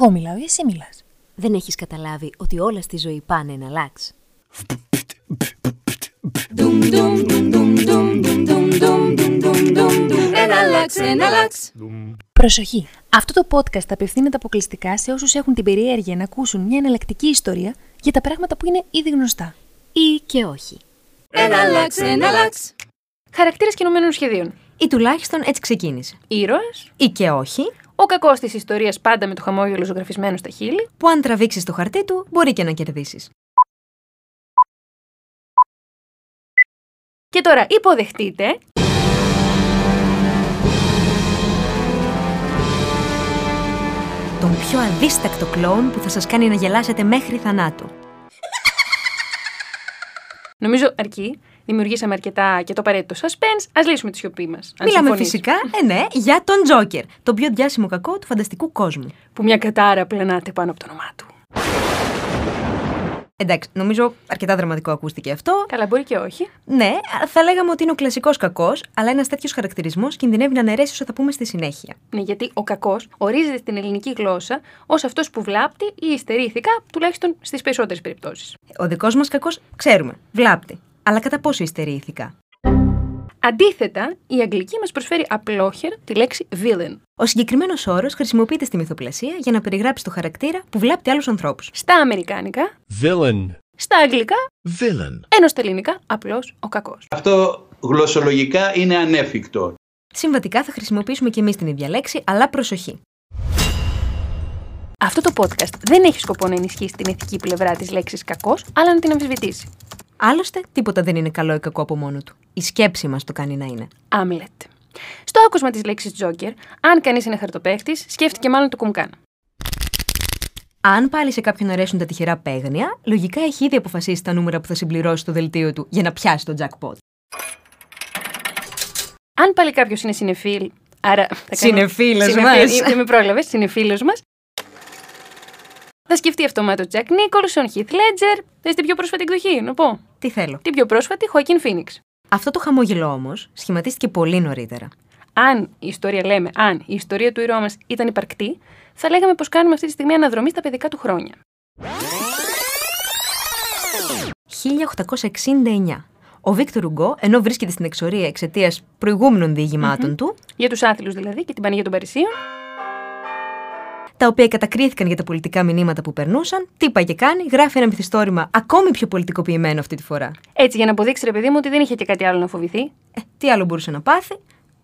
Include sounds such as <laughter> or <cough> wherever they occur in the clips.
Εγώ μιλάω ή εσύ μιλάς. Δεν έχεις καταλάβει ότι όλα στη ζωή πάνε ένα λάξ. Ένα λάξ, ένα λάξ. Προσοχή! Αυτό το podcast απευθύνεται αποκλειστικά σε όσους έχουν την περιέργεια να ακούσουν μια εναλλακτική ιστορία για τα πράγματα που είναι ήδη γνωστά. Ή και όχι. Ένα λάξ, ένα λάξ. Χαρακτήρες κινουμένων σχεδίων. Ή τουλάχιστον έτσι ξεκίνησε. Ήρωες. Ή και όχι, Ο κακός της ιστορίας πάντα με το χαμόγελο ζωγραφισμένο στα χείλη. που αν τραβήξεις το χαρτί του μπορεί και να κερδίσεις. Και τώρα υποδεχτείτε. Τον πιο αδίστακτο κλόουν που θα σας κάνει να γελάσετε μέχρι θανάτου. Νομίζω αρκεί. Δημιουργήσαμε αρκετά και το απαραίτητο suspense. Α λύσουμε τη σιωπή μας. Μιλάμε φυσικά, ε ναι, για τον Τζόκερ, τον πιο διάσημο κακό του φανταστικού κόσμου. Που μια κατάρα πλανάται πάνω από το όνομά του. Εντάξει, νομίζω αρκετά δραματικό ακούστηκε αυτό. Καλά, μπορεί και όχι. Ναι, θα λέγαμε ότι είναι ο κλασικός κακός, αλλά ένας τέτοιος χαρακτηρισμός κινδυνεύει να αναιρέσει όσο θα πούμε στη συνέχεια. Ναι, γιατί ο κακός ορίζεται στην ελληνική γλώσσα ως αυτός που βλάπτει ή υστερεί ηθικά, τουλάχιστον στις περισσότερες περιπτώσεις. Ο δικός μας κακός, ξέρουμε, βλάπτει. Αλλά κατά πόσο υστερεί ηθικά. Αντίθετα, η αγγλική μας προσφέρει απλόχερα τη λέξη villain. Ο συγκεκριμένος όρος χρησιμοποιείται στη μυθοπλασία για να περιγράψει το χαρακτήρα που βλάπτει άλλους ανθρώπους. Στα αμερικάνικα, Villain. στα αγγλικά, Villain. ενώ στα ελληνικά απλώς ο κακός. Αυτό γλωσσολογικά είναι ανέφικτο. Συμβατικά θα χρησιμοποιήσουμε και εμείς την ίδια λέξη, αλλά προσοχή. Αυτό το podcast δεν έχει σκοπό να ενισχύσει την ηθική πλευρά της λέξης κακός, αλλά να την αμφισβητήσει. Άλλωστε, τίποτα δεν είναι καλό ή κακό από μόνο του. Η σκέψη μας το κάνει να είναι. Άμλετ. Στο άκουσμα της λέξης Joker, αν κανείς είναι χαρτοπαίχτης, σκέφτηκε μάλλον το κουμκάν. Αν πάλι σε κάποιον αρέσουν τα τυχερά παίγνια, λογικά έχει ήδη αποφασίσει τα νούμερα που θα συμπληρώσει στο δελτίο του για να πιάσει το jackpot. Αν πάλι κάποιος είναι συνεφίλ, άρα. θα κάνω- Συνεφίλος Συνεφίλ, μας. Δεν με πρόλαβες, συνεφίλος μας. Θα σκεφτεί αυτομάτως Τζακ Νίκολσον, Χιθ Λέτζερ. Θε την πιο πρόσφατη εκδοχή, να πω. Τι θέλω. Την πιο πρόσφατη, Χωακίν Φίνιξ. Αυτό το χαμόγελο όμως σχηματίστηκε πολύ νωρίτερα. Αν η ιστορία, λέμε, αν η ιστορία του ήρωά μας ήταν υπαρκτή, θα λέγαμε πως κάνουμε αυτή τη στιγμή αναδρομή στα παιδικά του χρόνια. 1869. Ο Βίκτορ Ουγκό, ενώ βρίσκεται στην εξορία εξαιτίας προηγούμενων διηγημάτων του, Για τους άθλους δηλαδή και την πανηγία των Παρισίων. Τα οποία κατακρίθηκαν για τα πολιτικά μηνύματα που περνούσαν, τι πάει και κάνει, γράφει ένα μυθιστόρημα ακόμη πιο πολιτικοποιημένο αυτή τη φορά. Έτσι, για να αποδείξει, ρε παιδί μου, ότι δεν είχε και κάτι άλλο να φοβηθεί. Ε, τι άλλο μπορούσε να πάθει.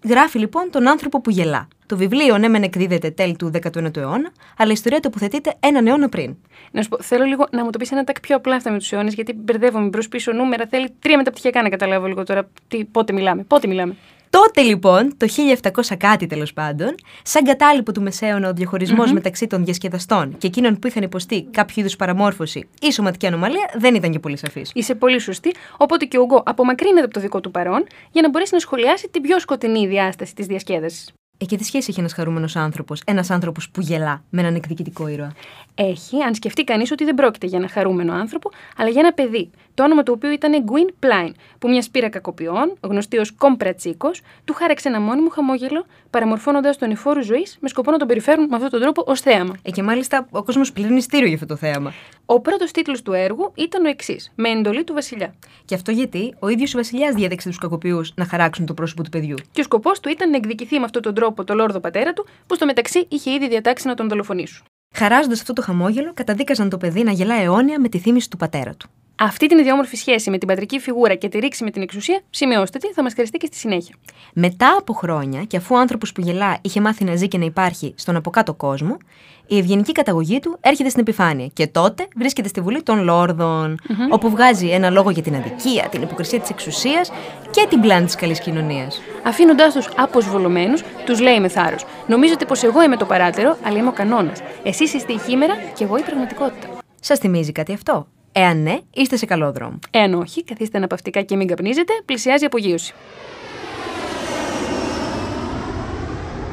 Γράφει λοιπόν τον άνθρωπο που γελά. Το βιβλίο ναι μεν εκδίδεται τέλη του 19ου αιώνα, αλλά η ιστορία τοποθετείται έναν αιώνα πριν. Να σου πω, θέλω λίγο να μου το πεις ένα τάκ πιο απλά αυτά με τους αιώνες, γιατί μπερδεύομαι μπρος πίσω νούμερα. Θέλει τρία μεταπτυχιακά να καταλάβω λίγο τώρα τι, πότε μιλάμε. Πότε μιλάμε. Τότε λοιπόν, το 1700 κάτι τέλος πάντων, σαν κατάλοιπο του μεσαίωνα ο διαχωρισμο μεταξύ των διασκεδαστών και εκείνων που είχαν υποστεί κάποιο είδους παραμόρφωση ή σωματική ανομαλία δεν ήταν και πολύ σαφής. Είσαι πολύ σωστή. Οπότε και ο Γκο απομακρύνεται από το δικό του παρόν για να μπορέσει να σχολιάσει την πιο σκοτεινή διάσταση της διασκέδασης. Ε, και τι σχέση έχει ένας χαρούμενος άνθρωπος, ένας άνθρωπος που γελά με έναν εκδικητικό ήρωα; Έχει, αν σκεφτεί κανείς ότι δεν πρόκειται για ένα χαρούμενο άνθρωπο, αλλά για ένα παιδί, το όνομα του οποίου ήταν Γκουίν Πλάιν, που μιας σπήρα κακοποιών, γνωστή ως Κόμπρατσίκο, του χάραξε ένα μόνιμο χαμόγελο, παραμορφώνοντας τον εφόρου ζωής με σκοπό να τον περιφέρουν με αυτόν τον τρόπο ως θέαμα. Ε, και μάλιστα ο κόσμος πληρώνει στήριο για αυτό το θέαμα. Ο πρώτος τίτλος του έργου ήταν ο εξής, με εντολή του Βασιλιά. Και αυτό γιατί ο ίδιος ο Βασιλιάς διέδεξε τους κακοποιούς να χαράξουν το πρόσωπο του παιδιού. Και ο σκοπός του ήταν να εκδικηθεί με αυτόν τον τρόπο το λόρδο πατέρα του, που στο μεταξύ είχε ήδη διατάξει να τον δολοφονήσουν. Χαράζοντας αυτό το χαμόγελο, καταδίκαζαν το παιδί να γελά αιώνια με τη θύμηση του πατέρα του. Αυτή την ιδιόμορφη σχέση με την πατρική φιγούρα και τη ρήξη με την εξουσία, σημειώστε τι, θα μας χρειαστεί και στη συνέχεια. Μετά από χρόνια, και αφού ο άνθρωπος που γελά είχε μάθει να ζει και να υπάρχει στον αποκάτω κόσμο, η ευγενική καταγωγή του έρχεται στην επιφάνεια και τότε βρίσκεται στη Βουλή των λορδων όπου βγάζει ένα λόγο για την αδικία, την υποκρισία της εξουσίας και την πλάνη της καλής κοινωνίας. Αφήνοντάς τους αποσβολωμένους, τους λέει με θάρρος: Νομίζετε πως εγώ είμαι το παράτερο, αλλά είμαι ο κανόνας. Εσείς είστε η χήμερα και εγώ η πραγματικότητα. Σας θυμίζει κάτι αυτό; Εάν ναι, είστε σε καλό δρόμο. Εάν όχι, καθίστε αναπαυτικά και μην καπνίζετε, πλησιάζει η απογείωση.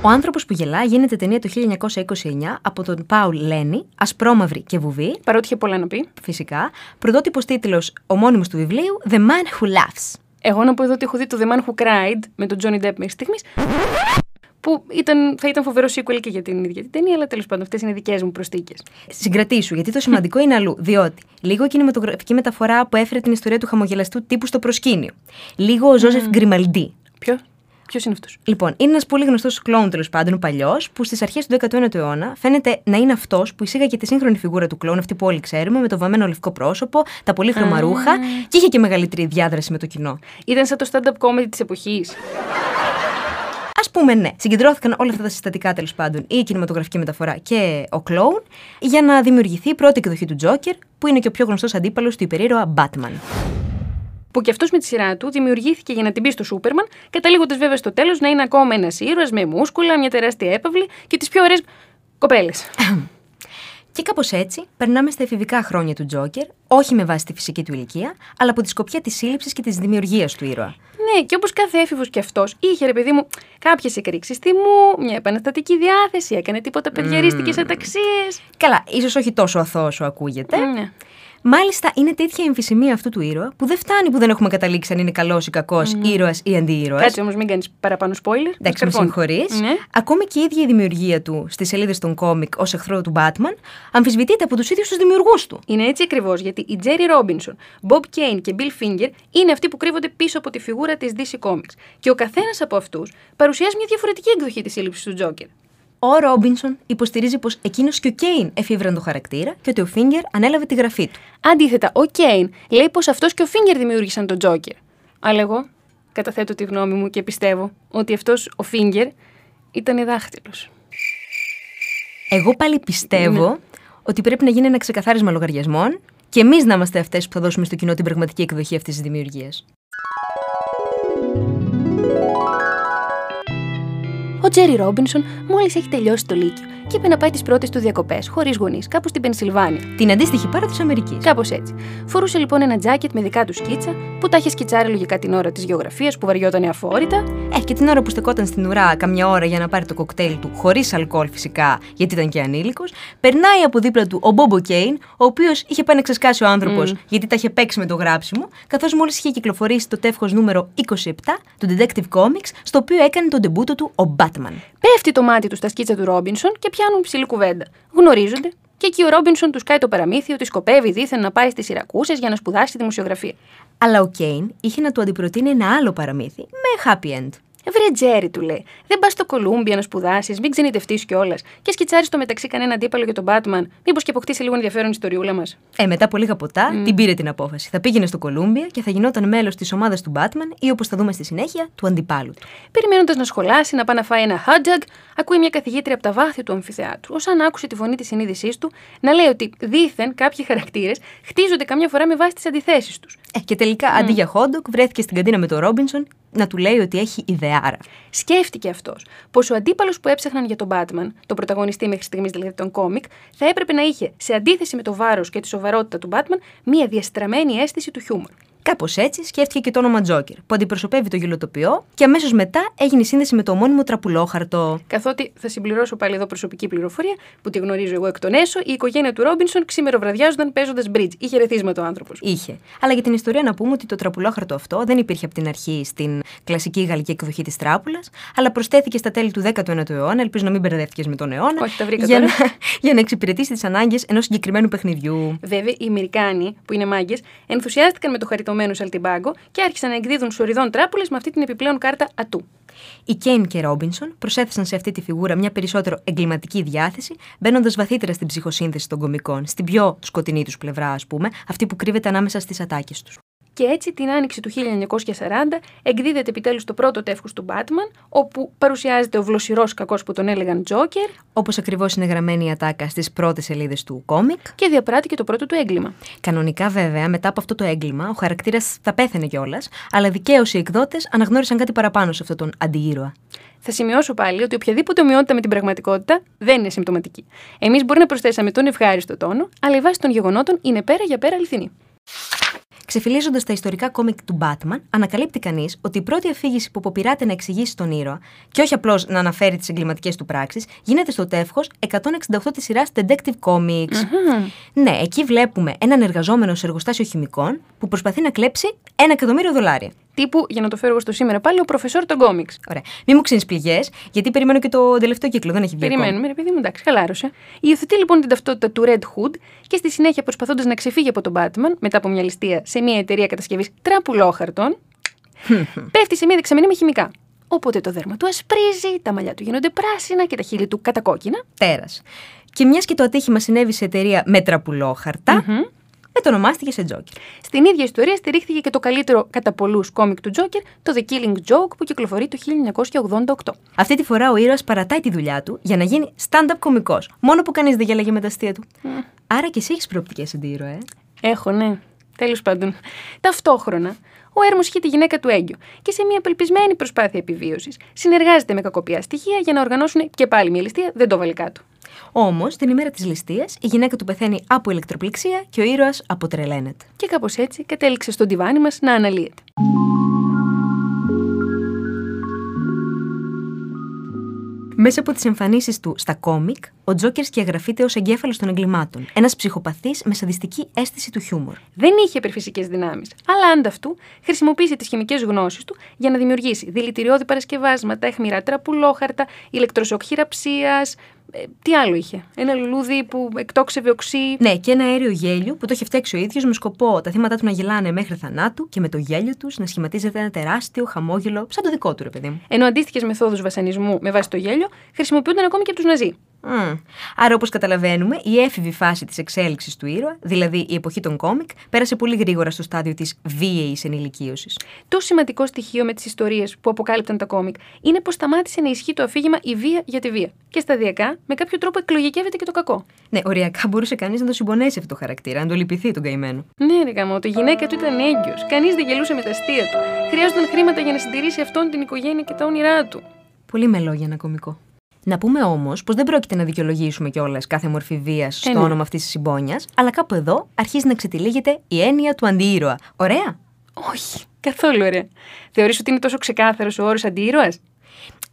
Ο άνθρωπος που γελά γίνεται ταινία το 1929 από τον Πάουλ Λένι, ασπρόμαυρη και βουβή, Παρότι είχε πολλά να πει. φυσικά, πρωτότυπος τίτλος ομώνυμο του βιβλίου The Man Who Laughs. Εγώ να πω εδώ ότι έχω δει το The Man Who Cried με τον Johnny Depp μέχρι στιγμής. Που ήταν, θα ήταν φοβερό sequel και για την ίδια την ταινία, αλλά τέλος πάντων αυτές είναι δικές μου προστίκε. Συγκρατήσου, γιατί το σημαντικό είναι αλλού. Διότι λίγο η κινηματογραφική μεταφορά που έφερε την ιστορία του χαμογελαστού τύπου στο προσκήνιο. Λίγο ο Ζώζεφ Γκριμαλντί. Ποιο; Ποιος είναι αυτός; Λοιπόν, είναι ένας πολύ γνωστός κλόουν τέλος πάντων, παλιός, που στις αρχές του 19ου αιώνα φαίνεται να είναι αυτός που εισήγαγε τη σύγχρονη φιγούρα του κλόουν, αυτή που όλοι ξέρουμε, με το βαμμένο λευκό πρόσωπο, τα πολύχρωμα ρούχα και είχε και μεγαλύτερη διάδραση με το κοινό. Ήταν σαν το stand-up comedy της εποχής. Α πούμε, ναι. Συγκεντρώθηκαν όλα αυτά τα συστατικά τέλος πάντων, η κινηματογραφική μεταφορά και ο κλόουν, για να δημιουργηθεί η πρώτη εκδοχή του Τζόκερ, που είναι και ο πιο γνωστός αντίπαλος του υπερήρωα Batman. Που και αυτός με τη σειρά του δημιουργήθηκε για να την πει στο Σούπερμαν, καταλήγοντας βέβαια στο τέλος να είναι ακόμα ένας ήρωας με μούσκουλα, μια τεράστια έπαυλη και τις πιο ωραίες κοπέλες. <clears throat> Και κάπως έτσι περνάμε στα εφηβικά χρόνια του Τζόκερ, όχι με βάση τη φυσική του ηλικία, αλλά από τη σκοπιά της σύλληψης και της δημιουργίας του ήρωα. Ναι, και όπως κάθε έφηβος κι αυτός, είχε ρε παιδί μου κάποιες εκρήξεις θυμού, μια επαναστατική διάθεση, έκανε τίποτα παιδιαρίστικε αταξίε. Καλά, ίσως όχι τόσο αθώος όσο ακούγεται. Ναι. Μάλιστα, είναι τέτοια η εμφυσιμία αυτού του ήρωα που δεν φτάνει που δεν έχουμε καταλήξει αν είναι καλός ή κακός, ήρωας ή αντίήρωα. Κάτσε όμως, μην κάνεις παραπάνω spoiler. Εντάξει, με συγχωρείς. Ναι. Ακόμη και η ίδια η δημιουργία του στις σελίδες των κόμικ ως εχθρό του Batman αμφισβητείται από τους ίδιους τους δημιουργούς του. Είναι έτσι ακριβώς γιατί η Jerry Robinson, Bob Kane και Bill Finger είναι αυτοί που κρύβονται πίσω από τη φιγούρα της DC Comics. Και ο καθένας από αυτούς παρουσιάζει μια διαφορετική εκδοχή της σύλληψης του Τζόκερ. Ο Ρόμπινσον υποστηρίζει πως εκείνος και ο Κέιν εφήβραν το χαρακτήρα και ότι ο Φίγκερ ανέλαβε τη γραφή του. Αντίθετα, ο Κέιν λέει πως αυτός και ο Finger δημιούργησαν τον Τζόκερ. Αλλά εγώ καταθέτω τη γνώμη μου και πιστεύω ότι αυτός ο Finger ήταν δάχτυλο. Εγώ πάλι πιστεύω ότι πρέπει να γίνει ένα ξεκαθάρισμα λογαριασμών και εμείς να είμαστε αυτές που θα δώσουμε στο κοινό την πραγματική εκδοχή αυτής της δημιουργίας. Ο Τζέρι Ρόμπινσον μόλις έχει τελειώσει το Λύκειο και είπε να πάει τις πρώτες του διακοπές, χωρίς γονείς, κάπου στην Πενσιλβάνια. Την αντίστοιχη πάρα της Αμερικής. Κάπως έτσι. Φορούσε λοιπόν ένα τζάκετ με δικά του σκίτσα, που τα είχε σκιτσάρει λογικά την ώρα της γεωγραφίας που βαριόταν αφόρητα. Ε, και την ώρα που στεκόταν στην ουρά καμιά ώρα για να πάρει το κοκτέιλ του, χωρίς αλκοόλ φυσικά, γιατί ήταν και ανήλικος, περνάει από δίπλα του ο Μπόμπο Κέιν, ο οποίος είχε πάει να ξεσκάσει ο άνθρωπος γιατί τα είχε παίξει με το γράψιμο, καθώς μόλις είχε κυκλοφορήσει το τεύχος νούμερο 27 του Detective Comics, στο οποίο έκανε τον τεμπούτο του ο Batman. Πέφτει το μάτι του στα σκίτσα του Ρόμπινσον και πιάνουν ψηλή κουβέντα. Γνωρίζονται και εκεί ο Ρόμπινσον του κάνει το παραμύθι ότι σκοπεύει δίθεν να πάει στις Ιρακούσες για να σπουδάσει δημοσιογραφία. Αλλά ο Κέιν είχε να του αντιπροτείνει ένα άλλο παραμύθι με happy end. Βρε Τζέρι, του λέει. Δεν πας στο Κολούμπια να σπουδάσεις, μην ξενιτευτείς κιόλας. Και σκιτσάρεις στο μεταξύ κανένα αντίπαλο για τον Batman. Μήπως και αποκτήσει λίγο ενδιαφέρον η ιστοριούλα μας. Ε, μετά από λίγα ποτά, την πήρε την απόφαση. Θα πήγαινε στο Κολούμπια και θα γινόταν μέλος της ομάδας του Batman ή όπως θα δούμε στη συνέχεια, του αντιπάλου του. Περιμένοντας να σχολάσει, να πάει να φάει ένα hot dog, ακούει μια καθηγήτρια από τα βάθη του αμφιθεάτρου, ως αν άκουσε τη φωνή της συνείδησής του να λέει ότι δήθεν κάποιοι χαρακτήρες χτίζονται καμιά φορά με βάση τις αντιθέσεις τους. Ε, και τελικά, αντί για hot dog, βρέθηκε στην καντίνα με τον Ρόμπινσον να του λέει ότι έχει ιδεάρα. Σκέφτηκε αυτός πως ο αντίπαλος που έψαχναν για τον Batman, τον πρωταγωνιστή μέχρι στιγμής δηλαδή των κόμικ, θα έπρεπε να είχε, σε αντίθεση με το βάρος και τη σοβαρότητα του Batman, μία διαστραμμένη αίσθηση του χιούμορ. Κάπως έτσι σκέφτηκε και το όνομα Τζόκερ, που αντιπροσωπεύει το γελοτοπιό και αμέσως μετά έγινε η σύνδεση με το ομώνυμο τραπουλόχαρτο. Καθότι θα συμπληρώσω πάλι εδώ προσωπική πληροφορία που τη γνωρίζω εγώ εκ των έσω, η οικογένεια του Ρόμπινσον ξημεροβραδιάζονταν παίζοντας bridge. Είχε ρεθίσματα ο άνθρωπος. Είχε. Αλλά για την ιστορία να πούμε ότι το τραπουλόχαρτο αυτό δεν υπήρχε από την αρχή στην κλασική γαλλική εκδοχή της τράπουλας, αλλά προσθέθηκε στα τέλη του 19ου αιώνα. Ελπίζω να μην μπερδεύτηκες με τον αιώνα. Όχι, τα βρήκα για, τώρα. να, <laughs> για να εξυπηρετήσει τις ανάγκες ενός συγκεκριμένου παιχνιδιού. Βέβαια, οι Αμερικάνοι, που είναι μάγκες, ενθουσιάστηκαν με το χαριτωμένο Σαλτιμπάγκο και άρχισαν να εκδίδουν σοριδών τράπουλες με αυτή την επιπλέον κάρτα ατού. Οι Κέιν και Ρόμπινσον προσέθεσαν σε αυτή τη φιγούρα μια περισσότερο εγκληματική διάθεση, μπαίνοντας βαθύτερα στην ψυχοσύνθεση των κομικών, στην πιο σκοτεινή τους πλευρά, ας πούμε, αυτή που κρύβεται ανάμεσα στις ατάκες τους. Και έτσι την άνοιξη του 1940 εκδίδεται επιτέλους το πρώτο τεύχος του Batman, όπου παρουσιάζεται ο βλοσιρός κακός που τον έλεγαν Τζόκερ Όπως ακριβώς είναι γραμμένη η ατάκα στις πρώτες σελίδες του κόμικ. και διαπράττει και το πρώτο του έγκλημα. Κανονικά, βέβαια, μετά από αυτό το έγκλημα, ο χαρακτήρας θα πέθανε κιόλας, αλλά δικαίως οι εκδότες αναγνώρισαν κάτι παραπάνω σε αυτόν τον αντιήρωα. Θα σημειώσω πάλι ότι οποιαδήποτε ομοιότητα με την πραγματικότητα δεν είναι συμπτωματική. Εμείς μπορεί να προσθέσαμε τον ευχάριστο τόνο, αλλά η βάση των γεγονότων είναι πέρα για πέρα αληθινή. Ξεφυλίζοντας τα ιστορικά κόμικ του Batman, ανακαλύπτει κανείς ότι η πρώτη αφήγηση που αποπειράται να εξηγήσει τον ήρωα, και όχι απλώς να αναφέρει τις εγκληματικές του πράξεις, γίνεται στο τεύχος 168 της σειράς Detective Comics. Ναι, εκεί βλέπουμε έναν εργαζόμενο σε εργοστάσιο χημικών που προσπαθεί να κλέψει ένα εκατομμύριο δολάρια. Τύπου, για να το φέρω εγώ στο σήμερα πάλι, ο προφεσόρ των κόμιξ. Ωραία. Μην μου ξύνεις πληγές, γιατί περιμένω και το τελευταίο κύκλο. Δεν έχει βγει. ακόμα. Περιμένουμε, ρε παιδί μου, εντάξει, χαλάρωσε. Υιοθετεί λοιπόν την ταυτότητα του Red Hood και στη συνέχεια προσπαθώντας να ξεφύγει από τον Batman μετά από μια ληστεία σε μια εταιρεία κατασκευής τραπουλόχαρτων, <laughs> πέφτει σε μια δεξαμενή με χημικά. Οπότε το δέρμα του ασπρίζει, τα μαλλιά του γίνονται πράσινα και τα χείλη του κατακόκκινα. Τέρας. Και μιας και το ατύχημα συνέβη σε εταιρεία με τραπουλόχαρτα, μετονομάστηκε σε Τζόκερ. Στην ίδια ιστορία στηρίχθηκε και το καλύτερο κατά πολλούς κόμικ του Τζόκερ, το The Killing Joke, που κυκλοφορεί το 1988. Αυτή τη φορά ο ήρωας παρατάει τη δουλειά του για να γίνει stand-up κωμικός. Μόνο που κανείς δεν γέλαγε με τα αστεία του. Άρα και εσύ έχεις προοπτικές αντίρωα, ε; Έχω, ναι. Τέλος πάντων. Ταυτόχρονα, ο Έρμος είχε τη γυναίκα του έγκυο και σε μια απελπισμένη προσπάθεια επιβίωσης συνεργάζεται με κακοπιά στοιχεία για να οργανώσουν και πάλι μια ληστεία, δεν το βάλει κάτω. Όμως, την ημέρα της ληστείας, η γυναίκα του πεθαίνει από ηλεκτροπληξία και ο ήρωας αποτρελαίνεται. Και κάπως έτσι κατέληξε στο τιβάνι μας να αναλύεται. Μέσα από τις εμφανίσεις του στα κόμικ, ο Τζόκερ σκιαγραφείται ως εγκέφαλος των εγκλημάτων. Ένας ψυχοπαθής με σαδιστική αίσθηση του χιούμορ. Δεν είχε υπερφυσικές δυνάμεις, αλλά ανταυτού χρησιμοποίησε τις χημικές γνώσεις του για να δημιουργήσει δηλητηριώδη παρασκευάσματα, αιχμηρά τραπουλόχαρτα, ηλεκτροσοκ χειραψίας. Ε, τι άλλο είχε; Ένα λουλούδι που εκτόξευε οξύ. Ναι, και ένα αέριο γέλιο που το είχε φτιάξει ο ίδιος με σκοπό τα θύματα του να γελάνε μέχρι θανάτου και με το γέλιο τους να σχηματίζεται ένα τεράστιο χαμόγελο, σαν το δικό του, ρε παιδί μου. Ενώ αντίστοιχες μεθόδους βασανισμού με βάση το γέλιο χρησιμοποιούνταν ακόμη και από τους Ναζί. Μμ. Άρα, όπως καταλαβαίνουμε, η έφηβη φάση της εξέλιξης του ήρωα, δηλαδή η εποχή των κόμικ, πέρασε πολύ γρήγορα στο στάδιο της βίαιης ενηλικίωσης. Το σημαντικό στοιχείο με τις ιστορίες που αποκάλυπταν τα κόμικ είναι πως σταμάτησε να ισχύει το αφήγημα η βία για τη βία. Και σταδιακά, με κάποιο τρόπο εκλογικεύεται και το κακό. Ναι, οριακά μπορούσε κανείς να το συμπονέσει αυτό το χαρακτήρα, να το λυπηθεί τον καημένο. Ναι, ρε γαμό, η γυναίκα του ήταν έγκυος. Κανείς δεν γελούσε με τα αστεία του. Χρειάζονταν χρήματα για να συντηρήσει αυτόν την οικογένεια και τα όνειρά του. Πολύ με λόγια ένα κωμικό. Να πούμε όμως πως δεν πρόκειται να δικαιολογήσουμε κιόλας κάθε μορφή βίας στο ναι. όνομα αυτής της συμπόνιας, αλλά κάπου εδώ αρχίζει να ξετυλίγεται η έννοια του αντιήρωα. Ωραία; Όχι, καθόλου ωραία. Θεωρείς ότι είναι τόσο ξεκάθαρος ο όρος αντίρωα.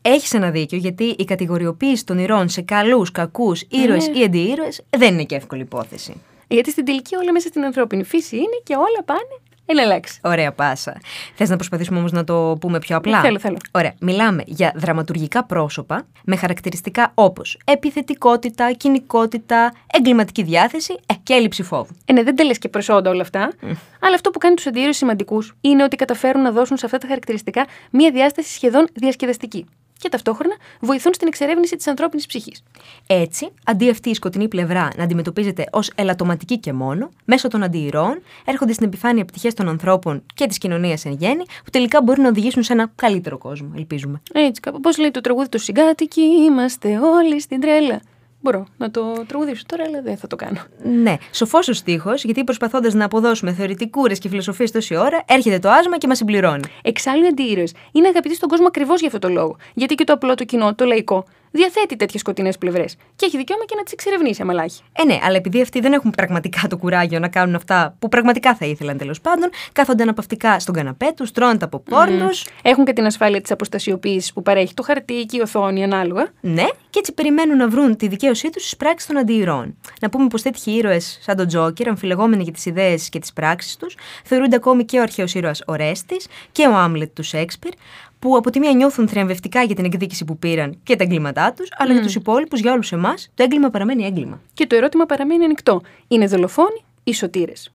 Έχεις ένα δίκιο, γιατί η κατηγοριοποίηση των ηρών σε καλούς, κακούς, ήρωες Ναι. ή αντιήρωε δεν είναι και εύκολη υπόθεση. Γιατί στην τελική όλα μέσα στην ανθρώπινη φύση είναι και όλα πάνε εναλλάξει. Ωραία πάσα. Θες να προσπαθήσουμε όμως να το πούμε πιο απλά; Θέλω, θέλω. Ωραία. Μιλάμε για δραματουργικά πρόσωπα με χαρακτηριστικά όπως επιθετικότητα, κοινικότητα, εγκληματική διάθεση ε, και έλλειψη φόβου. Ε, ναι, δεν τα λε και προσόντα όλα αυτά. Αλλά αυτό που κάνει τους αντίρωε σημαντικούς είναι ότι καταφέρουν να δώσουν σε αυτά τα χαρακτηριστικά μία διάσταση σχεδόν διασκεδαστική. Και ταυτόχρονα βοηθούν στην εξερεύνηση της ανθρώπινης ψυχής. Έτσι, αντί αυτή η σκοτεινή πλευρά να αντιμετωπίζεται ως ελαττωματική και μόνο, μέσω των αντιηρών έρχονται στην επιφάνεια πτυχές των ανθρώπων και της κοινωνίας εν γέννη, που τελικά μπορούν να οδηγήσουν σε ένα καλύτερο κόσμο, ελπίζουμε. Έτσι, κάπου. Πώς λέει το τραγούδι του Συγκάτοικοι, είμαστε όλοι στην τρέλα. Μπορώ να το τραγουδήσω τώρα, αλλά δεν θα το κάνω. Ναι, σοφός ο στίχος, γιατί προσπαθώντας να αποδώσουμε θεωρητικούρες και φιλοσοφίες τόση ώρα, έρχεται το άσμα και μας συμπληρώνει. Εξάλλου οι αντίρωε είναι αγαπητοί στον κόσμο ακριβώς για αυτό το λόγο. Γιατί και το απλό το κοινό, το λαϊκό, διαθέτει τέτοιες σκοτεινές πλευρές. Και έχει δικαίωμα και να τις εξερευνήσει, άμα έχει. Ε, ναι, αλλά επειδή αυτοί δεν έχουν πραγματικά το κουράγιο να κάνουν αυτά που πραγματικά θα ήθελαν τέλος πάντων, κάθονται αναπαυτικά στον καναπέ τους, τρώνε τα popcorn τους, Έχουν και την ασφάλεια της αποστασιοποίησης που παρέχει το χαρτί και η οθόνη ανάλογα. Ναι, και έτσι περιμένουν να βρουν τη δικαίωσή τους στις πράξεις των αντιηρών. Να πούμε πως τέτοιοι ήρωες, σαν τον Τζόκερ, αμφιλεγόμενοι για τις ιδέες και τις πράξεις τους, θεωρούνται ακόμη και ο αρχαίος ήρωας Ορέστης και ο Άμλετ τους Σέξπιρ, που από τη μία νιώθουν θριαμβευτικά για την εκδίκηση που πήραν και τα εγκλήματά τους, αλλά για τους υπόλοιπους, για όλους εμάς, το έγκλημα παραμένει έγκλημα. Και το ερώτημα παραμένει ανοιχτό. Είναι δολοφόνοι ή σωτήρες;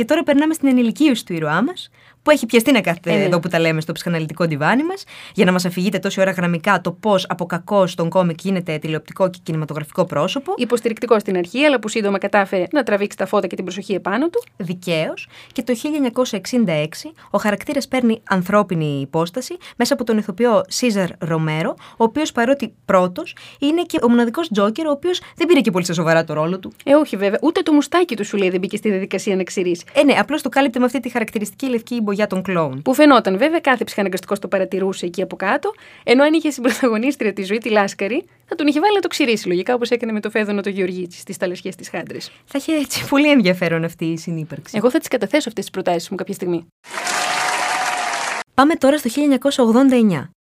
Και τώρα περνάμε στην ενηλικίωση του ήρωά μας, που έχει πιαστεί να κάθεται Ε, ναι. εδώ που τα λέμε στο ψυχαναλυτικό διβάνι μας, για να μας αφηγείτε τόση ώρα γραμμικά το πώς από κακό στον κόμικ γίνεται τηλεοπτικό και κινηματογραφικό πρόσωπο. Υποστηρικτικό στην αρχή, αλλά που σύντομα κατάφερε να τραβήξει τα φώτα και την προσοχή επάνω του. Δικαίως, και το 1966 ο χαρακτήρας παίρνει ανθρώπινη υπόσταση μέσα από τον ηθοποιό Σίζαρ Ρομέρο, ο οποίος παρότι πρώτος είναι και ο μοναδικό Τζόκερ, ο οποίος δεν πήρε και πολύ στα σοβαρά το ρόλο του. Ε, όχι βέβαια, ούτε το μουστάκι του σου λέει δεν μπήκε στη διαδικασία να ξηρίσει. Ε, ναι, απλώς το κάλυπτε με αυτή τη χαρακτηριστική λευκή μπογιά των κλόουν. Που φαινόταν βέβαια, κάθε ψυχαναγκαστικό το παρατηρούσε εκεί από κάτω, ενώ αν είχε συμπροταγωνίστρια τη ζωή τη Λάσκαρη, θα τον είχε βάλει να το ξηρίσει λογικά όπως έκανε με το Φέδωνο το Γεωργίτσι στις ταλασιέ της Χάντρε. Θα είχε έτσι πολύ ενδιαφέρον αυτή η συνύπαρξη. Εγώ θα τις καταθέσω αυτές τις προτάσεις μου κάποια στιγμή. Πάμε τώρα στο 1989.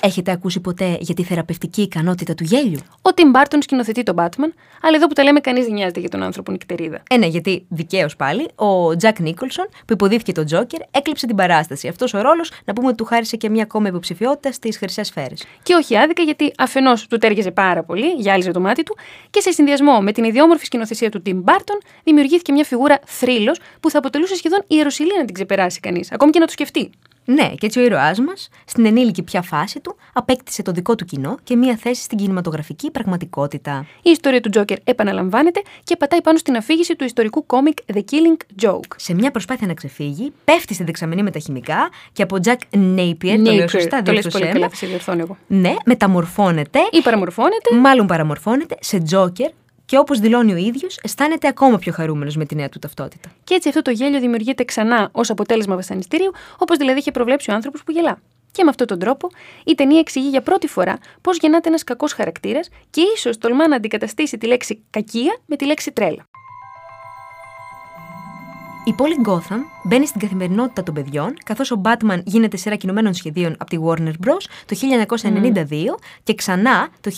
Έχετε ακούσει ποτέ για τη θεραπευτική ικανότητα του γέλιου; Ο Τιμ Μπάρτον σκηνοθετεί τον Batman, αλλά εδώ που τα λέμε, κανείς δεν νοιάζεται για τον άνθρωπο νυχτερίδα. Ε, ναι, γιατί δικαίως πάλι ο Τζακ Νίκολσον, που υποδίθηκε τον Τζόκερ, έκλειψε την παράσταση. Αυτός ο ρόλος, να πούμε ότι του χάρισε και μια ακόμα υποψηφιότητα στις χρυσές σφαίρες. Και όχι άδικα, γιατί αφενός του τέριαζε πάρα πολύ, γυάλιζε το μάτι του, και σε συνδυασμό με την ιδιόμορφη σκηνοθεσία του Τιμ Μπάρτον, δημιουργήθηκε μια φιγούρα θρύλος που θα αποτελούσε σχεδόν ιεροσιλή να την ξεπεράσει κανείς, ακόμη και να το σκεφτεί. Ναι, και έτσι ο ήρωάς μας, στην ενήλικη πια φάση του, απέκτησε το δικό του κοινό και μία θέση στην κινηματογραφική πραγματικότητα. Η ιστορία του Τζόκερ επαναλαμβάνεται και πατάει πάνω στην αφήγηση του ιστορικού κόμικ The Killing Joke. Σε μια προσπάθεια να ξεφύγει, πέφτει στη δεξαμενή με τα χημικά και από Jack Napier, το λέω σωστά, το λες διόρθωσέ πολύ με. καλά, θα σε διορθώνω εγώ. Ναι, μεταμορφώνεται, Ή παραμορφώνεται, μάλλον παραμορφώνεται σε Τζόκερ και όπως δηλώνει ο ίδιος, αισθάνεται ακόμα πιο χαρούμενος με τη νέα του ταυτότητα. και έτσι αυτό το γέλιο δημιουργείται ξανά ως αποτέλεσμα βασανιστήριου, όπως δηλαδή είχε προβλέψει ο άνθρωπος που γελά. Και με αυτόν τον τρόπο η ταινία εξηγεί για πρώτη φορά πώς γεννάται ένας κακός χαρακτήρας και ίσως τολμά να αντικαταστήσει τη λέξη κακία με τη λέξη τρέλα. Η πόλη Gotham μπαίνει στην καθημερινότητα των παιδιών, καθώς ο Batman γίνεται σειρά κινουμένων σχεδίων από τη Warner Bros. το 1992 και ξανά το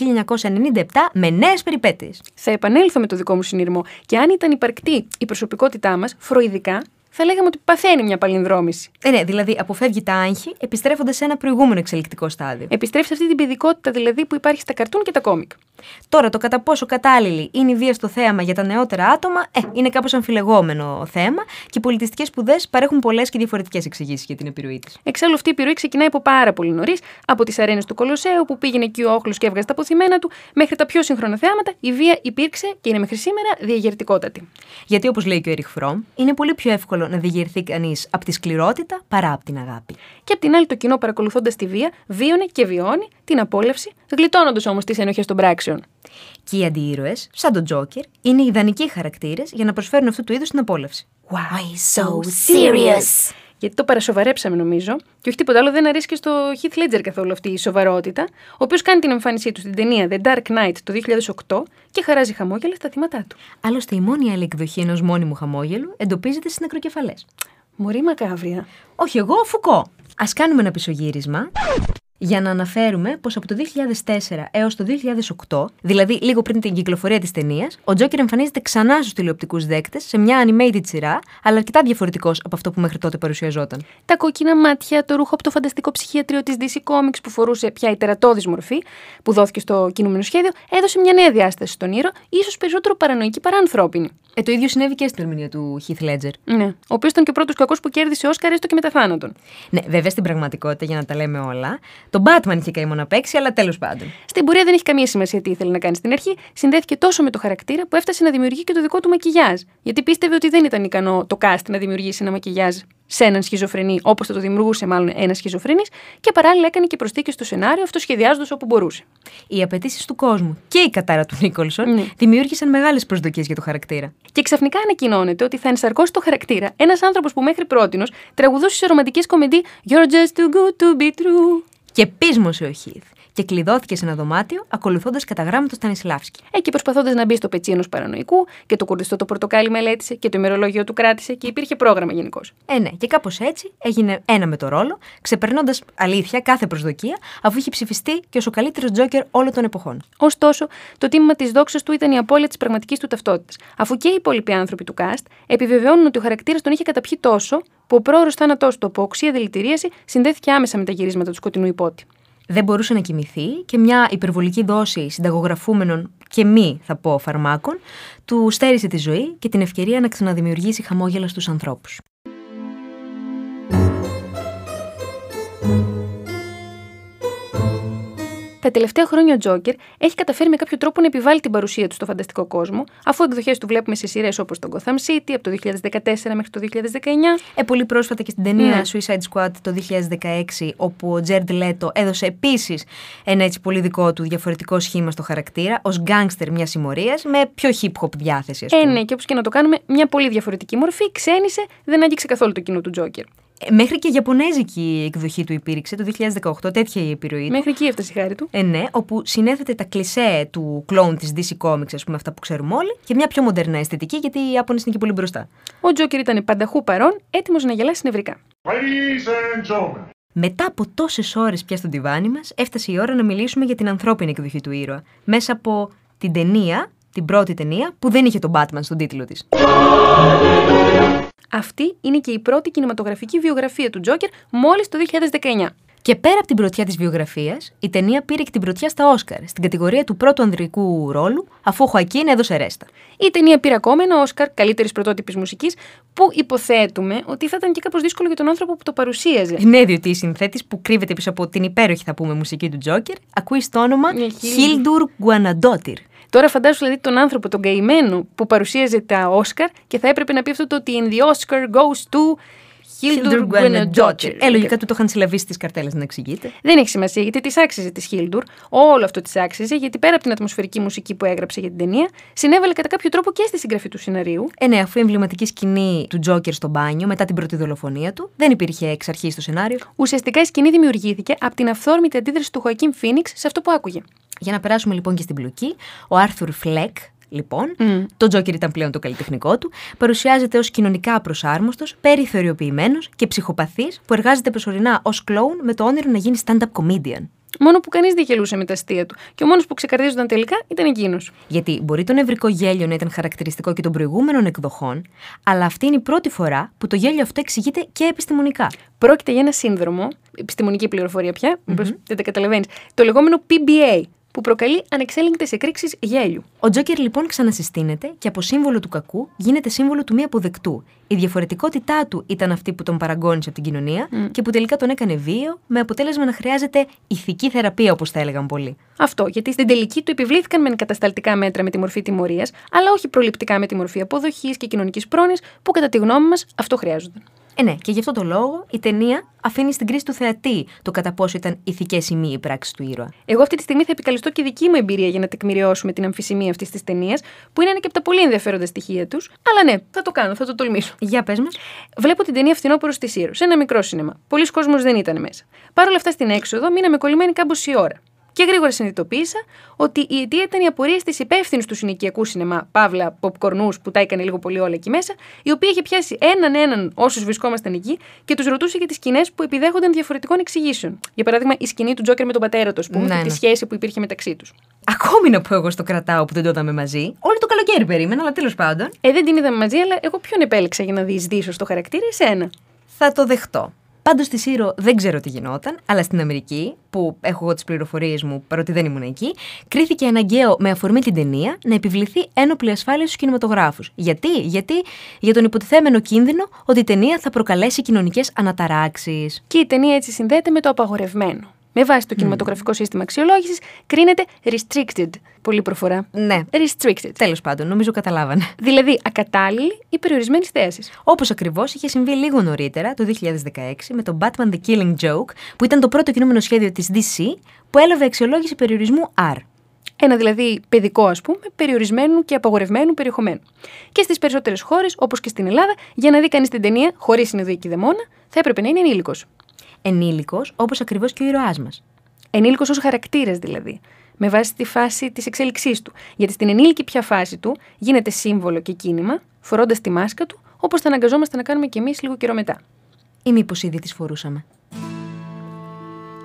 1997 με νέες περιπέτειες. Θα επανέλθω με το δικό μου συνειρμό και αν ήταν υπαρκτή η προσωπικότητά μας, φροηδικά, θα λέγαμε ότι παθαίνει μια παλινδρόμηση. Ε, ναι, δηλαδή αποφεύγει τα άγχη επιστρέφοντας σε ένα προηγούμενο εξελικτικό στάδιο. Επιστρέφει σε αυτή την παιδικότητα δηλαδή που υπάρχει στα καρτούν και τα κόμικ. Τώρα, το κατά πόσο κατάλληλη είναι η βία στο θέαμα για τα νεότερα άτομα, ε, είναι κάπως αμφιλεγόμενο θέμα και οι πολιτιστικές σπουδές παρέχουν πολλές και διαφορετικές εξηγήσεις για την επιρροή της. Εξάλλου, αυτή η επιρροή ξεκινάει από πάρα πολύ νωρίς, από τις αρένες του Κολοσσέου που πήγαινε εκεί ο όχλος και έβγαζε τα αποθυμένα του, μέχρι τα πιο σύγχρονα θέαματα, η βία υπήρξε και είναι μέχρι σήμερα διαγερτικότατη. Γιατί, όπως λέει και ο Εριχ Φρόμ, είναι πολύ πιο εύκολο να διηγερθεί κανείς από τη σκληρότητα παρά από την αγάπη. Και απ' την άλλη, το κοινό παρακολουθώντας τη βία, βίωνε και βιώνει την απόλαυση, γλιτώνοντας όμως τις ενοχές των πράξεων. Και οι αντιήρωες, σαν τον Τζόκερ, είναι ιδανικοί χαρακτήρες για να προσφέρουν αυτού του είδους την απόλαυση. Why so serious? Γιατί το παρασοβαρέψαμε νομίζω, και όχι τίποτα άλλο, δεν αρέσει και στο Heath Ledger καθόλου αυτή η σοβαρότητα, ο οποίος κάνει την εμφάνισή του στην ταινία The Dark Knight το 2008 και χαράζει χαμόγελα στα θύματα του. Άλλωστε, η μόνη άλλη εκδοχή ενός μόνιμου χαμόγελου εντοπίζεται στις νεκροκεφαλές. Μωρή μακάβρια. Όχι εγώ, Φουκώ. Α κάνουμε ένα πισωγύρισμα για να αναφέρουμε πως από το 2004 έως το 2008, δηλαδή λίγο πριν την κυκλοφορία της ταινίας, ο Τζόκερ εμφανίζεται ξανά στους τηλεοπτικούς δέκτες σε μια animated σειρά, αλλά αρκετά διαφορετικός από αυτό που μέχρι τότε παρουσιαζόταν. Τα κόκκινα μάτια, το ρούχο από το φανταστικό ψυχιατρίο της DC Comics που φορούσε πια η τερατώδης μορφή που δόθηκε στο κινούμενο σχέδιο, έδωσε μια νέα διάσταση στον ήρωα, ίσως περισσότερο παρανοϊκή παρά ανθρώπινη. Ε, το ίδιο συνέβη και στην ερμηνεία του Heath Ledger. Ναι. Ο οποίος ήταν και ο πρώτος κακός που κέρδισε Όσκαρ έστω και μετά θάνατον. Ναι, βέβαια στην πραγματικότητα, για να τα λέμε όλα, τον Batman είχε καημό να παίξει, αλλά τέλος πάντων. Στην πορεία δεν έχει καμία σημασία τι ήθελε να κάνει στην αρχή. Συνδέθηκε τόσο με το χαρακτήρα που έφτασε να δημιουργεί και το δικό του μακιγιάζ. Γιατί πίστευε ότι δεν ήταν ικανό το cast να δημιουργήσει ένα μακιγιάζ σε έναν σχιζοφρενή, όπως θα το δημιουργούσε μάλλον ένας σχιζοφρενή, και παράλληλα έκανε και προσθήκες στο σενάριο, αυτοσχεδιάζοντας όπου μπορούσε. Οι απαιτήσεις του κόσμου και η κατάρα του Νίκολσον Ναι. δημιούργησαν μεγάλες προσδοκίες για το χαρακτήρα. Και ξαφνικά ανακοινώνεται ότι θα ενσαρκώσει το χαρακτήρα ένας άνθρωπος που μέχρι πρώτη τραγουδούσε σε ρομαντικές κομεντί You're just too good to be true. Και πείσμωσε ο Χιθ και κλειδώθηκε σε ένα δωμάτιο ακολουθώντας κατά γράμμα το Στανισλάβσκι. Εκεί προσπαθώντας να μπει στο πετσί ενός παρανοϊκού και το κουρδιστό το πορτοκάλι μελέτησε και το ημερολόγιο του κράτησε και υπήρχε πρόγραμμα γενικώς. Ε, ναι, και κάπως έτσι έγινε ένα με το ρόλο, ξεπερνώντας αλήθεια κάθε προσδοκία, αφού είχε ψηφιστεί και ως ο καλύτερος Τζόκερ όλων των εποχών. Ωστόσο, το τίμημα της δόξας του ήταν η απώλεια της πραγματικής του ταυτότητας, αφού και οι υπόλοιποι άνθρωποι του cast επιβεβαιώνουν ότι ο χαρακτήρας τον είχε καταπιεί τόσο που ο πρόωρος θάνατός του από οξία δηλητηρίαση συνδέθηκε άμεσα με τα γυρίσματα του σκοτεινού υπότη. Δεν μπορούσε να κοιμηθεί και μια υπερβολική δόση συνταγογραφούμενων και μη, θα πω, φαρμάκων, του στέρισε τη ζωή και την ευκαιρία να ξαναδημιουργήσει χαμόγελα στους ανθρώπους. Τα Τα τελευταία χρόνια ο Τζόκερ έχει καταφέρει με κάποιο τρόπο να επιβάλλει την παρουσία του στο φανταστικό κόσμο, αφού εκδοχές του βλέπουμε σε σειρές όπως το Gotham City από το 2014 μέχρι το 2019. Ε, πολύ πρόσφατα και στην ταινία Ναι. Suicide Squad το 2016, όπου ο Τζέρντ Λέτο έδωσε επίσης ένα έτσι πολύ δικό του διαφορετικό σχήμα στο χαρακτήρα, ως γκάγκστερ μιας συμμορίας με πιο hip hop διάθεση, ας Ε, πούμε. ναι, και όπως και να το κάνουμε, μια πολύ διαφορετική μορφή, ξένησε, δεν άγγιξε καθόλου το κοινό του Τζόκερ. Ε, Μέχρι και Ιαπωνέζικη εκδοχή του υπήρξε το 2018, τέτοια η επιρροή του. Μέχρι εκεί έφτασε η χάρη του. Ε, ναι, όπου συνέθετε τα κλισέ του κλόουν της DC Comics, ας πούμε, αυτά που ξέρουμε όλοι, και μια πιο μοντέρνα αισθητική, γιατί οι Ιάπωνες είναι και πολύ μπροστά. Ο Τζόκερ ήταν πανταχού παρόν, έτοιμος να γελάσει νευρικά. Ladies and gentlemen, Μετά από τόσες ώρες πια στον τιβάνι μας, έφτασε η ώρα να μιλήσουμε για την ανθρώπινη εκδοχή του ήρωα. Μέσα από την ταινία, την πρώτη ταινία, που δεν είχε τον Batman στον τίτλο της. Αυτή είναι και η πρώτη κινηματογραφική βιογραφία του Τζόκερ μόλις το 2019. Και πέρα από την πρωτιά της βιογραφίας, η ταινία πήρε και την πρωτιά στα Όσκαρ, στην κατηγορία του πρώτου ανδρικού ρόλου, αφού ο Χωακίν έδωσε ρέστα. Η ταινία πήρε ακόμα ένα Όσκαρ καλύτερης πρωτότυπης μουσικής, που υποθέτουμε ότι θα ήταν και κάπως δύσκολο για τον άνθρωπο που το παρουσίαζε. Ναι, διότι η συνθέτης που κρύβεται πίσω από την υπέροχη, θα πούμε, μουσική του Τζόκερ, ακούει στο όνομα Ναι, Χίλντουρ Γκουαναντότυρ. Τώρα φαντάσου δηλαδή τον άνθρωπο, τον καημένο που παρουσίαζε τα Όσκαρ και θα έπρεπε να πει αυτό το ότι in the Oscar goes to Hildur Guðnadóttir. Ε, λογικά του το είχαν συλλαβήσει στις καρτέλες να εξηγείτε. Δεν έχει σημασία γιατί τη άξιζε της Χίλντουρ. Όλο αυτό τη άξιζε γιατί πέρα από την ατμοσφαιρική μουσική που έγραψε για την ταινία, συνέβαλε κατά κάποιο τρόπο και στη συγγραφή του σεναρίου. Ε, ναι, αφού η εμβληματική σκηνή του Τζόκερ στο μπάνιο μετά την πρώτη δολοφονία του δεν υπήρχε εξ αρχής στο σενάριο. Ουσιαστικά η σκηνή δημιουργήθηκε από την αυθόρμητη αντίδραση του Χωακίν Φίνιξ σε αυτό που άκουγε. Για να περάσουμε λοιπόν και στην πλοκή, ο Άρθουρ Φλεκ, λοιπόν, Μμ. το Τζόκερ ήταν πλέον το καλλιτεχνικό του, παρουσιάζεται ως κοινωνικά απροσάρμοστος, περιθωριοποιημένος και ψυχοπαθής που εργάζεται προσωρινά ως κλόουν με το όνειρο να γίνει stand-up comedian. Μόνο που κανείς δεν γελούσε με τα αστεία του. Και ο μόνος που ξεκαρδίζονταν τελικά ήταν εκείνος. Γιατί μπορεί το νευρικό γέλιο να ήταν χαρακτηριστικό και των προηγούμενων εκδοχών, αλλά αυτή είναι η πρώτη φορά που το γέλιο αυτό εξηγείται και επιστημονικά. Πρόκειται για ένα σύνδρομο, επιστημονική πληροφορία πια, μήπως δεν τα καταλαβαίνεις, το λεγόμενο PBA, που προκαλεί ανεξέλεγκτες εκρήξεις γέλιου. Ο Τζόκερ λοιπόν ξανασυστήνεται και από σύμβολο του κακού γίνεται σύμβολο του μη αποδεκτού. Η διαφορετικότητά του ήταν αυτή που τον παραγκώνησε από την κοινωνία και που τελικά τον έκανε βίαιο, με αποτέλεσμα να χρειάζεται ηθική θεραπεία, όπως τα έλεγαν πολλοί. Αυτό γιατί στην τελική του επιβλήθηκαν μεν κατασταλτικά μέτρα με τη μορφή τιμωρίας, αλλά όχι προληπτικά με τη μορφή αποδοχής και κοινωνικής πρόνοιας που κατά τη γνώμη μας αυτό χρειάζονταν. Ε, ναι, και γι' αυτό το λόγο η ταινία αφήνει στην κρίση του θεατή το κατά πόσο ήταν ηθικές ή μη οι πράξεις του ήρωα. Εγώ αυτή τη στιγμή θα επικαλεστώ και δική μου εμπειρία για να τεκμηριώσουμε την αμφισημία αυτής της ταινίας, που είναι ένα και από τα πολύ ενδιαφέροντα στοιχεία τους. Αλλά ναι, θα το κάνω, θα το τολμήσω. Για πες μας. Βλέπω την ταινία φθινόπωρο στη Σύρο, σε ένα μικρό σινεμά. Πολλοί κόσμος δεν ήταν μέσα. Παρ' όλα αυτά στην έξοδο μείναμε κολλημένοι κάμποση ώρα. Και γρήγορα συνειδητοποίησα ότι η αιτία ήταν η απορία της υπεύθυνης του συνοικιακού σινεμά, Παύλα Ποπκορνού, που τα έκανε λίγο πολύ όλα εκεί μέσα, η οποία είχε πιάσει έναν έναν όσους βρισκόμασταν εκεί και τους ρωτούσε για τις σκηνές που επιδέχονταν διαφορετικών εξηγήσεων. Για παράδειγμα, η σκηνή του Τζόκερ με τον πατέρα του, ας πούμε, Ναι, και τη ναι. σχέση που υπήρχε μεταξύ τους. Ακόμη να πω εγώ στο κρατάω που δεν το είδαμε μαζί. Όλο το καλοκαίρι περίμενα, αλλά τέλος πάντων. Ε, δεν την είδαμε μαζί, αλλά εγώ ποιον επέλεξα για να διεισδύσω στο χαρακτήρα, εσένα. Θα το δεχτώ. Πάντως στη Σύρο δεν ξέρω τι γινόταν, αλλά στην Αμερική, που έχω εγώ τις πληροφορίες μου παρότι δεν ήμουν εκεί, κρίθηκε αναγκαίο με αφορμή την ταινία να επιβληθεί ένοπλη ασφάλεια στους κινηματογράφους. Γιατί; Γιατί για τον υποτιθέμενο κίνδυνο ότι η ταινία θα προκαλέσει κοινωνικές αναταράξεις. Και η ταινία έτσι συνδέεται με το απαγορευμένο. Με βάση το κινηματογραφικό σύστημα αξιολόγησης, κρίνεται restricted. Πολύ προφορά. Ναι. Restricted. Τέλος πάντων, νομίζω καταλάβανε. Δηλαδή ακατάλληλη ή περιορισμένη θέση. Όπως ακριβώς είχε συμβεί λίγο νωρίτερα, το 2016, με το Batman The Killing Joke, που ήταν το πρώτο κινούμενο σχέδιο της DC, που έλαβε αξιολόγηση περιορισμού R. Ένα δηλαδή παιδικό, ας πούμε, περιορισμένου και απαγορευμένου περιεχομένου. Και στις περισσότερες χώρες, όπως και στην Ελλάδα, για να δει κανείς την ταινία χωρίς συνειδητική δαιμόνα, θα έπρεπε να είναι ενήλικος. Ενήλικος, όπως ακριβώς και ο ήρωάς μας. Ενήλικος ως χαρακτήρα δηλαδή. Με βάση τη φάση της εξέλιξής του. Γιατί στην ενήλικη πια φάση του γίνεται σύμβολο και κίνημα, φορώντας τη μάσκα του, όπως θα αναγκαζόμαστε να κάνουμε κι εμείς λίγο καιρό μετά. Ή μήπως ήδη τις φορούσαμε.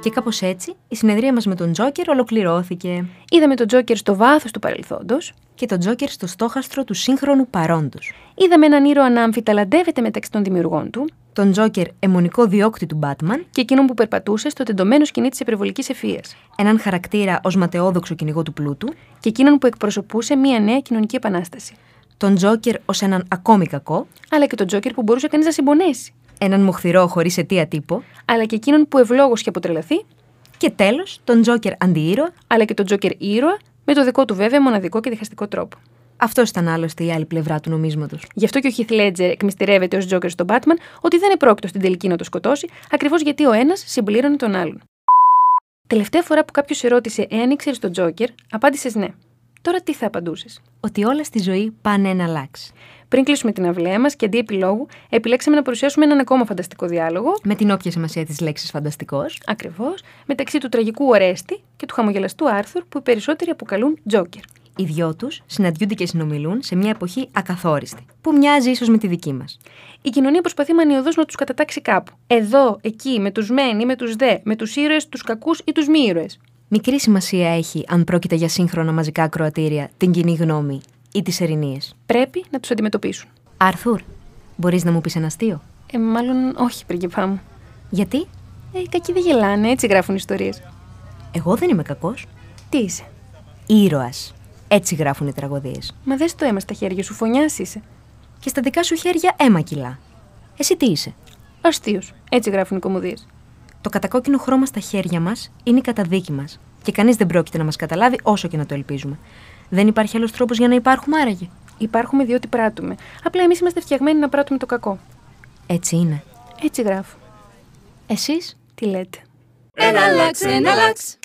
Και κάπως έτσι, η συνεδρία μας με τον Τζόκερ ολοκληρώθηκε. Είδαμε τον Τζόκερ στο βάθος του παρελθόντος, Και τον Τζόκερ στο στόχαστρο του σύγχρονου παρόντος. είδαμε έναν ήρωα να αμφιταλαντεύεται μεταξύ των δημιουργών του Τον Τζόκερ αιμονικό διώκτη του Batman, και εκείνον που περπατούσε στο τεντωμένο σκηνή της υπερβολικής ευφυα. έναν χαρακτήρα ως ματαιόδοξο κυνηγό του πλούτου, Και εκείνον που εκπροσωπούσε μια νέα κοινωνική επανάσταση. τον Τζόκερ ως έναν ακόμη κακό, Αλλά και τον Τζόκερ που μπορούσε κανείς να συμπονέσει. Έναν μοχθηρό χωρίς αιτία τύπο, Αλλά και εκείνον που ευλόγως είχε αποτρελαθεί Και τέλος, τον Τζόκερ αντιήρωα. Αλλά και τον Τζόκερ ήρωα, με το δικό του βέβαια μοναδικό και διχαστικό τρόπο. Αυτός ήταν άλλωστε η άλλη πλευρά του νομίσματος. Γι' αυτό και ο Χιθ Λέτζερ εκμυστηρεύεται ως Τζόκερ στον Batman ότι δεν επρόκειτο στην τελική να το σκοτώσει, ακριβώς γιατί ο ένας συμπλήρωνε τον άλλον. Τελευταία φορά που κάποιος ρώτησε εάν ήξερες τον Τζόκερ, απάντησες ναι. Τώρα τι θα απαντούσες; Ότι όλα στη ζωή πάνε ένα αλλάξει. Πριν κλείσουμε την αυλαία μας και αντί επιλόγου, επιλέξαμε να παρουσιάσουμε έναν ακόμα φανταστικό διάλογο, Με την όποια σημασία της λέξης φανταστικός. ακριβώς, μεταξύ του τραγικού Ορέστη και του χαμογελαστού Άρθουρ που οι περισσότεροι αποκαλούν Τζόκερ. Οι δυο τους συναντιούνται και συνομιλούν σε μια εποχή ακαθόριστη, που μοιάζει ίσως με τη δική μας. Η κοινωνία προσπαθεί μανιωδώς να τους κατατάξει κάπου. Εδώ, εκεί, με τους μεν ή με τους δε, με τους ήρωες, τους κακούς ή τους μη ήρωες. Μικρή σημασία έχει αν πρόκειται για σύγχρονα μαζικά ακροατήρια, την κοινή γνώμη ή τις ερηνίες. Πρέπει να τους αντιμετωπίσουν. Άρθουρ, μπορείς να μου πεις ένα αστείο; Ε, μάλλον όχι, πριγκιπά μου. Γιατί; Ε, οι κακοί δεν γελάνε, έτσι γράφουν ιστορίες. Εγώ δεν είμαι κακός. Τι είσαι; Ήρωας. Έτσι γράφουν οι τραγωδίες. Μα δες το αίμα στα χέρια σου, φωνιάς είσαι. Και στα δικά σου χέρια αίμα κιλά. Εσύ τι είσαι; Αστείος. Έτσι γράφουν οι κομμωδίες. Το κατακόκκινο χρώμα στα χέρια μας είναι η καταδίκη μας. Και κανείς δεν πρόκειται να μας καταλάβει όσο και να το ελπίζουμε. Δεν υπάρχει άλλος τρόπος για να υπάρχουμε άραγε. Υπάρχουμε διότι πράττουμε. Απλά εμείς είμαστε φτιαγμένοι να πράττουμε το κακό. Έτσι είναι. Έτσι γράφω. Εσείς Τι λέτε; Εναλλάξ, εναλλάξ.